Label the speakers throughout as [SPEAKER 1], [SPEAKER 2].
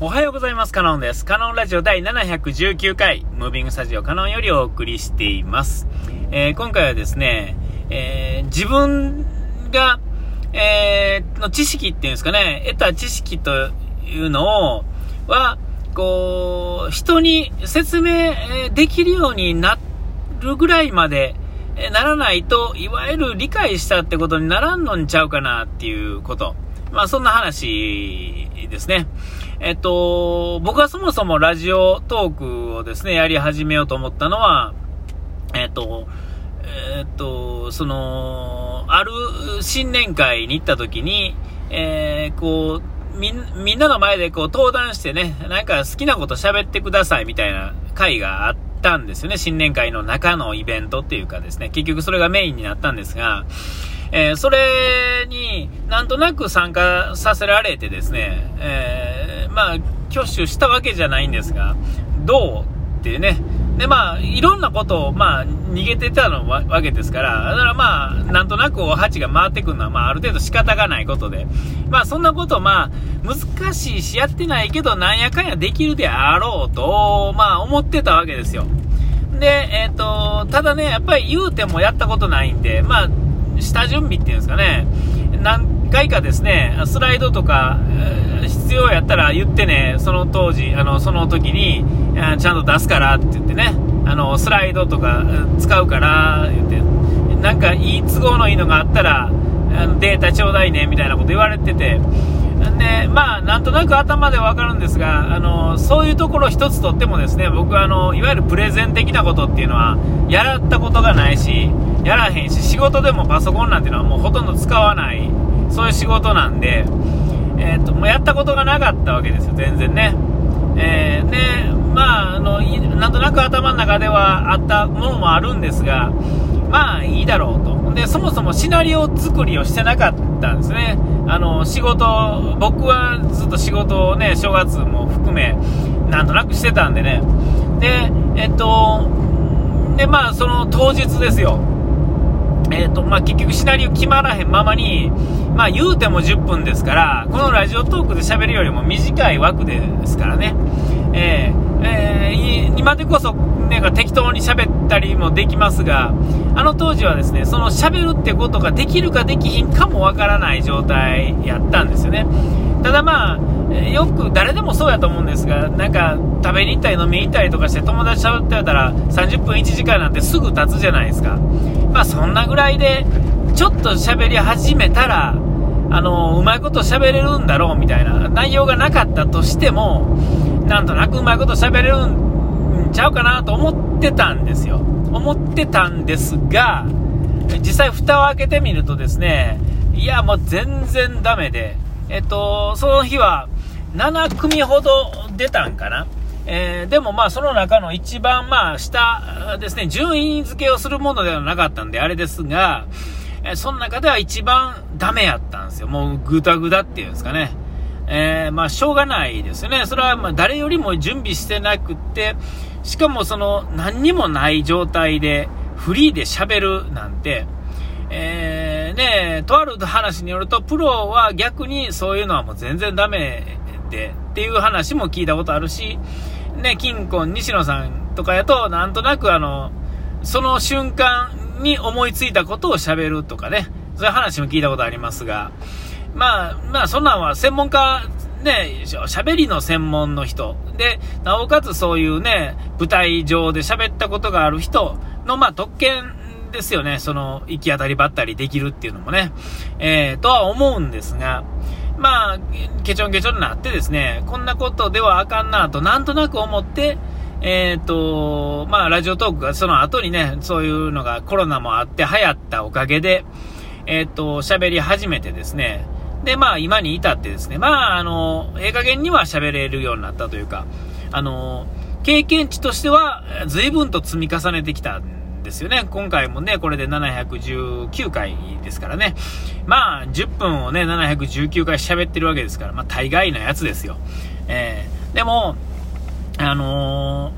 [SPEAKER 1] おはようございます。カノンです。カノンラジオ第719回、ムービングスタジオカノンよりお送りしています。えー、今回はですね、えー、自分が、えー、の知識っていうんですかね、得た知識というのを、は、こう、人に説明できるようになるぐらいまで、ならないと、いわゆる理解したってことにならんのんちゃうかなっていうこと。まあそんな話ですね。えっと、僕はそもそもラジオトークをですね、やり始めようと思ったのは、えっと、えっと、その、ある新年会に行った時に、えー、こう、み、んなの前でこう登壇してね、なんか好きなこと喋ってくださいみたいな会があったんですよね。新年会の中のイベントっていうかですね、結局それがメインになったんですが、えー、それになんとなく参加させられてですね、えー、まあ、挙手したわけじゃないんですが、どうっていうね、で、まあ、いろんなことを、まあ、逃げてたのわけですから、だからまあ、なんとなくお鉢が回ってくるのは、まあ、ある程度仕方がないことで、まあ、そんなこと、まあ、難しいし、やってないけど、なんやかんやできるであろうと、まあ、思ってたわけですよ。で、えっ、ー、と、ただね、やっぱり言うてもやったことないんで、まあ、下準備っていうんですかね、何回かですね、スライドとか、必要やったら言ってね、その当時、あの、その時に、ちゃんと出すからって言ってね、あの、スライドとか使うから言って、なんかいい都合のいいのがあったら、データちょうだいね、みたいなこと言われてて、で、まあ、なんとなく頭でわかるんですが、あの、そういうところ一つとってもですね、僕はあの、いわゆるプレゼン的なことっていうのは、やらったことがないし、やらへんし、仕事でもパソコンなんていうのはもうほとんど使わない、そういう仕事なんで、えー、っと、もうやったことがなかったわけですよ、全然ね。えー、で、まあ、あの、なんとなく頭の中ではあったものもあるんですが、まあ、いいだろうと。で、そもそもシナリオ作りをしてなかったんですね。あの、仕事、僕はずっと仕事をね、正月も含め、なんとなくしてたんでね。で、えっと、で、まあ、その当日ですよ。えっと、まあ、結局シナリオ決まらへんままに、まあ、言うても10分ですから、このラジオトークで喋るよりも短い枠ですからね。えー、えー、今でこそ、ね、適当に喋ったりもできますが、あの当時はですね、その喋るってことができるかできひんかもわからない状態やったんですよね。ただまあ、よく誰でもそうやと思うんですが、なんか食べに行ったり飲みに行ったりとかして友達と喋ってたら30分1時間なんてすぐ経つじゃないですか。まあそんなぐらいで、ちょっと喋り始めたら、あの、うまいこと喋れるんだろうみたいな内容がなかったとしても、なんとなくうまいこと喋れるんちゃうかなと思ってたんですよ。思ってたんですが、実際蓋を開けてみるとですね、いや、もう全然ダメで、えっと、その日は7組ほど出たんかな。えー、でもまあその中の一番まあ下ですね、順位付けをするものではなかったんであれですが、えー、その中では一番ダメやったんですよ。もうぐだぐだっていうんですかね。えー、まあ、しょうがないですよね。それは、ま誰よりも準備してなくって、しかもその、何にもない状態で、フリーで喋るなんて、えー、ね、とある話によると、プロは逆にそういうのはもう全然ダメで、っていう話も聞いたことあるし、ね、金婚西野さんとかやと、なんとなくあの、その瞬間に思いついたことを喋るとかね、そういう話も聞いたことありますが、まあ、まあ、そんなんは専門家、ね、喋りの専門の人。で、なおかつそういうね、舞台上で喋ったことがある人の、まあ、特権ですよね。その、行き当たりばったりできるっていうのもね。えー、とは思うんですが、まあ、ケチョンケチョンになってですね、こんなことではあかんなと、なんとなく思って、えっ、ー、と、まあ、ラジオトークがその後にね、そういうのがコロナもあって流行ったおかげで、えっ、ー、と、喋り始めてですね、で、まあ、今に至ってですね、まあ、あの、ええ加減には喋れるようになったというか、あの、経験値としては、随分と積み重ねてきたですよね。今回もね、これで719回ですからね。まあ、10分をね、719回喋ってるわけですから、まあ、大概のやつですよ。えー、でも、あの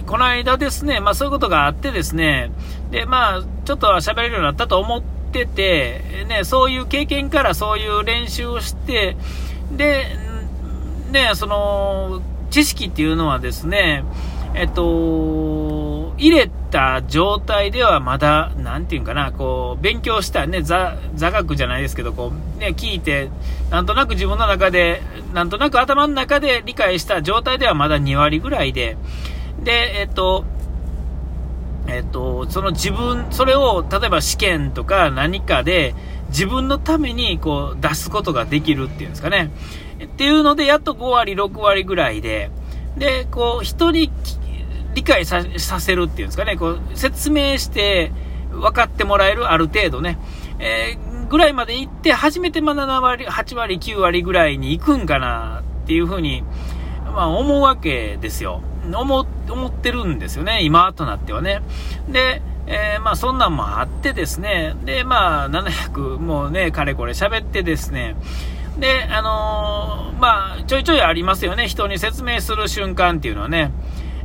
[SPEAKER 1] ー、この間ですね、まあそういうことがあってですね、で、まあ、ちょっと喋れるようになったと思っててて、ね、そういう経験からそういう練習をして、で、ね、その、知識っていうのはですね、えっと、入れた状態ではまだ、なんていうかな、こう、勉強したね、座、学じゃないですけど、こう、ね、聞いて、なんとなく自分の中で、なんとなく頭の中で理解した状態ではまだ2割ぐらいで、で、えっと、えっと、その自分、それを、例えば試験とか何かで、自分のためにこう出すことができるっていうんですかね。っていうので、やっと5割、6割ぐらいで、で、こう、人に理解させるっていうんですかね、こう、説明して分かってもらえる、ある程度ね、えー、ぐらいまで行って、初めて7割、8割、9割ぐらいに行くんかなっていうふうに、まあ、思うわけですよ。思、思ってるんですよね、今となってはね。で、えー、まあそんなんもあってですね、で、まあ700、もうね、かれこれ喋ってですね、で、あのー、まあ、ちょいちょいありますよね、人に説明する瞬間っていうのはね。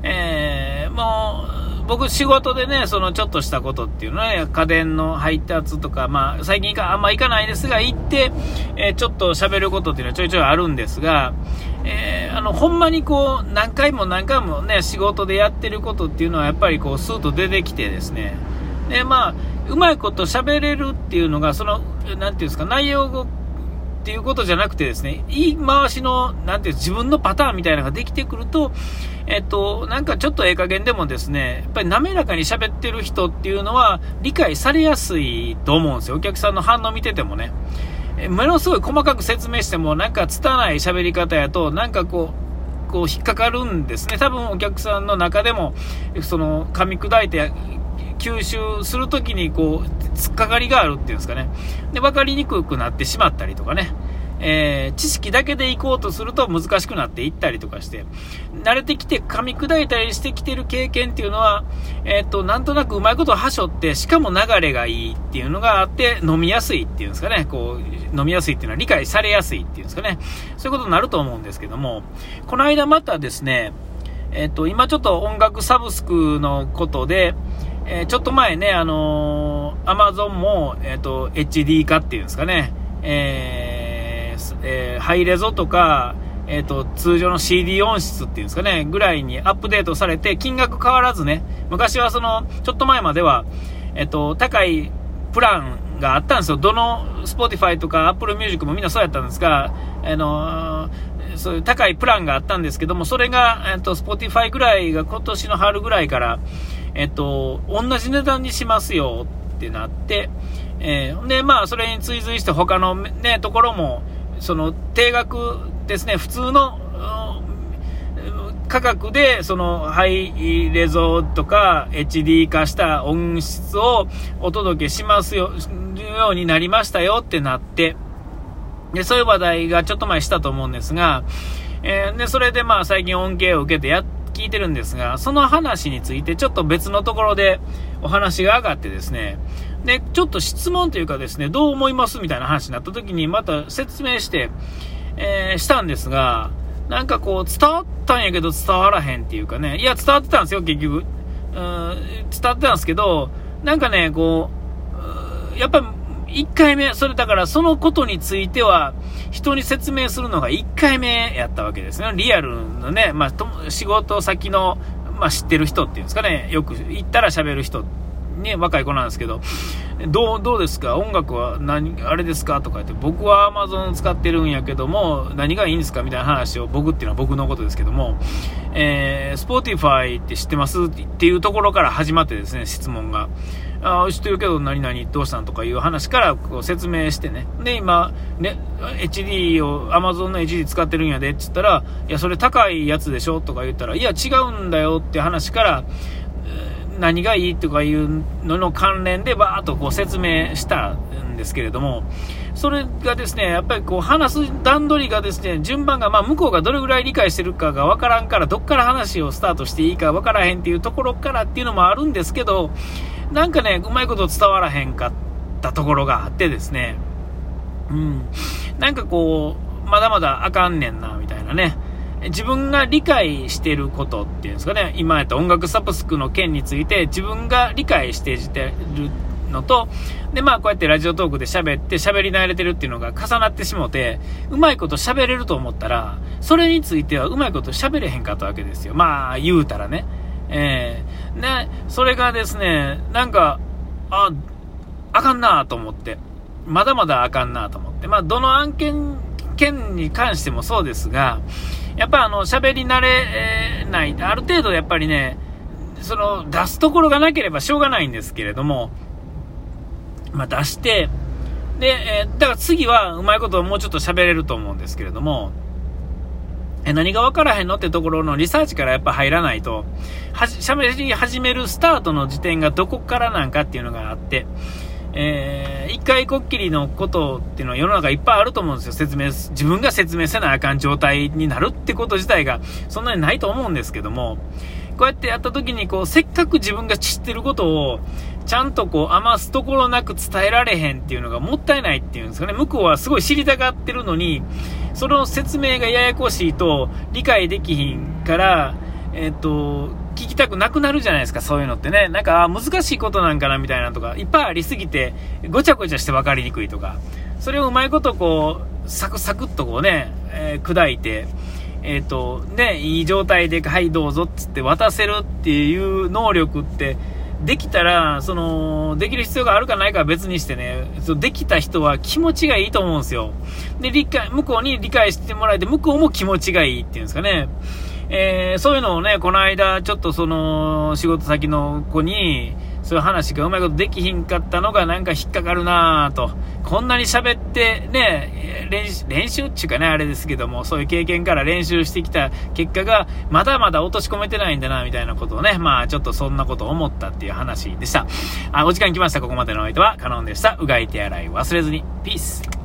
[SPEAKER 1] えー、もう、僕仕事でね、そのちょっとしたことっていうのはね、家電の配達とか、まあ、最近あんま行かないですが、行って、えー、ちょっと喋ることっていうのはちょいちょいあるんですが、えー、あの、ほんまにこう、何回も何回もね、仕事でやってることっていうのは、やっぱりこう、スーッと出てきてですね、で、まあ、うまいこと喋れるっていうのが、その、なていうんですか、内容っていうことじゃなくてですね、言い回しの、なんていう自分のパターンみたいなのができてくると、えっと、なんかちょっとええ加減でもですね、やっぱり滑らかに喋ってる人っていうのは理解されやすいと思うんですよ。お客さんの反応見ててもね。ものすごい細かく説明しても、なんか拙い喋り方やと、なんかこう、こう引っかかるんですね。多分お客さんの中でも、その噛み砕いて吸収するときにこう、突っかかりがあるっていうんですかね。で、分かりにくくなってしまったりとかね。えー、知識だけで行こうとすると難しくなっていったりとかして、慣れてきて噛み砕いたりしてきてる経験っていうのは、えっ、と、なんとなくうまいことはしょって、しかも流れがいいっていうのがあって、飲みやすいっていうんですかね、こう、飲みやすいっていうのは理解されやすいっていうんですかね、そういうことになると思うんですけども、この間またですね、えっ、と、今ちょっと音楽サブスクのことで、え、ちょっと前ね、あの、アマゾンも、えっ、ー、と、HD 化っていうんですかね、えー、えー、ハイレゾとか、えっ、と、通常の CD 音質っていうんですかね、ぐらいにアップデートされて、金額変わらずね、昔はその、ちょっと前までは、えっ、と、高いプランがあったんですよ。どの Spotify とか Apple Music もみんなそうやったんですが、あのそういう高いプランがあったんですけども、それが、えっ、と、Spotify ぐらいが今年の春ぐらいから、えっと、同じ値段にしますよってなって、えー、で、まあ、それに追随して他のね、ところも、その、定額ですね、普通の、価格で、その、ハイレゾとか HD 化した音質をお届けしますよ、ようになりましたよってなって、で、そういう話題がちょっと前したと思うんですが、えー、で、それでまあ最近恩恵を受けてやっ聞いてるんですが、その話についてちょっと別のところでお話が上がってですね、で、ちょっと質問というかですね、どう思いますみたいな話になった時にまた説明して、えー、したんですが、なんかこう伝わったんやけど伝わらへんっていうかね、いや伝わってたんですよ、結局。うん、伝わってたんですけど、なんかね、こう、やっぱ1回目、それだからそのことについては、人に説明するのが1回目やったわけですね。リアルのね、まあ、仕事先の、まあ、知ってる人っていうんですかね、よく行ったら喋る人、ね、若い子なんですけど、どう、どうですか？音楽は何、あれですか？とか言って、僕は Amazon 使ってるんやけども、何がいいんですか？みたいな話を、僕っていうのは僕のことですけども、えー、Spotify って知ってます？っていうところから始まってですね、質問が。あ知ってるけど何々どうしたんとかいう話からこう説明してね。で、今、ね、HD を Amazon の HD 使ってるんやでって言ったら、いや、それ高いやつでしょ？とか言ったら、いや、違うんだよって話から、何がいいとかいうのの関連でバーっとこう説明したんですけれども、それがですね、やっぱりこう話す段取りがですね、順番が、まあ向こうがどれぐらい理解してるかがわからんから、どっから話をスタートしていいかわからへんっていうところからっていうのもあるんですけど、なんかね、うまいこと伝わらへんかったところがあってですね、うん、なんかこう、まだまだあかんねんな、みたいなね。自分が理解してることっていうんですかね、今やった音楽サブスクの件について自分が理解してるのと、で、まあ、こうやってラジオトークで喋って喋り慣れてるっていうのが重なってしもて、うまいこと喋れると思ったら、それについてはうまいこと喋れへんかったわけですよ。まあ、言うたらね。ええー、ね、それがですね、なんか、あ、あかんなと思って。まだまだあかんなと思って。まあ、どの案件、件に関してもそうですが、やっぱあの、喋り慣れない、ある程度やっぱりね、その、出すところがなければしょうがないんですけれども、まあ、出して、で、えー、だから次はうまいこともうちょっと喋れると思うんですけれども、え何が分からへんのってところのリサーチからやっぱ入らないと、喋り始めるスタートの時点がどこからなんかっていうのがあって、えー、一回こっきりのことっていうのは世の中いっぱいあると思うんですよ。説明、自分が説明せなあかん状態になるってこと自体がそんなにないと思うんですけども、こうやってやった時にこう、せっかく自分が知ってることを、ちゃんとこう、余すところなく伝えられへんっていうのがもったいないっていうんですかね。向こうはすごい知りたがってるのに、その説明がややこしいと理解できひんから、えっ、と、聞きたくなくなるじゃないですか、そういうのってね。なんか、難しいことなんかなみたいなとか、いっぱいありすぎて、ごちゃごちゃして分かりにくいとか、それをうまいことこう、サクサクっとこうね、えー、砕いて、えっ、ー、と、ね、いい状態で、はい、どうぞっつって渡せるっていう能力って、できたら、その、できる必要があるかないかは別にしてね、できた人は気持ちがいいと思うんですよ。で、理解、向こうに理解してもらえて、向こうも気持ちがいいっていうんですかね。えー、そういうのをね、この間、ちょっとその、仕事先の子に、そういう話がうまいことできひんかったのがなんか引っかかるなぁと。こんなに喋ってね、練習、練習っていうかね、あれですけども、そういう経験から練習してきた結果が、まだまだ落とし込めてないんだな、みたいなことをね、まあちょっとそんなこと思ったっていう話でした。あ、お時間来ました。ここまでのお相手はカノンでした。うがい手洗い忘れずに。ピース。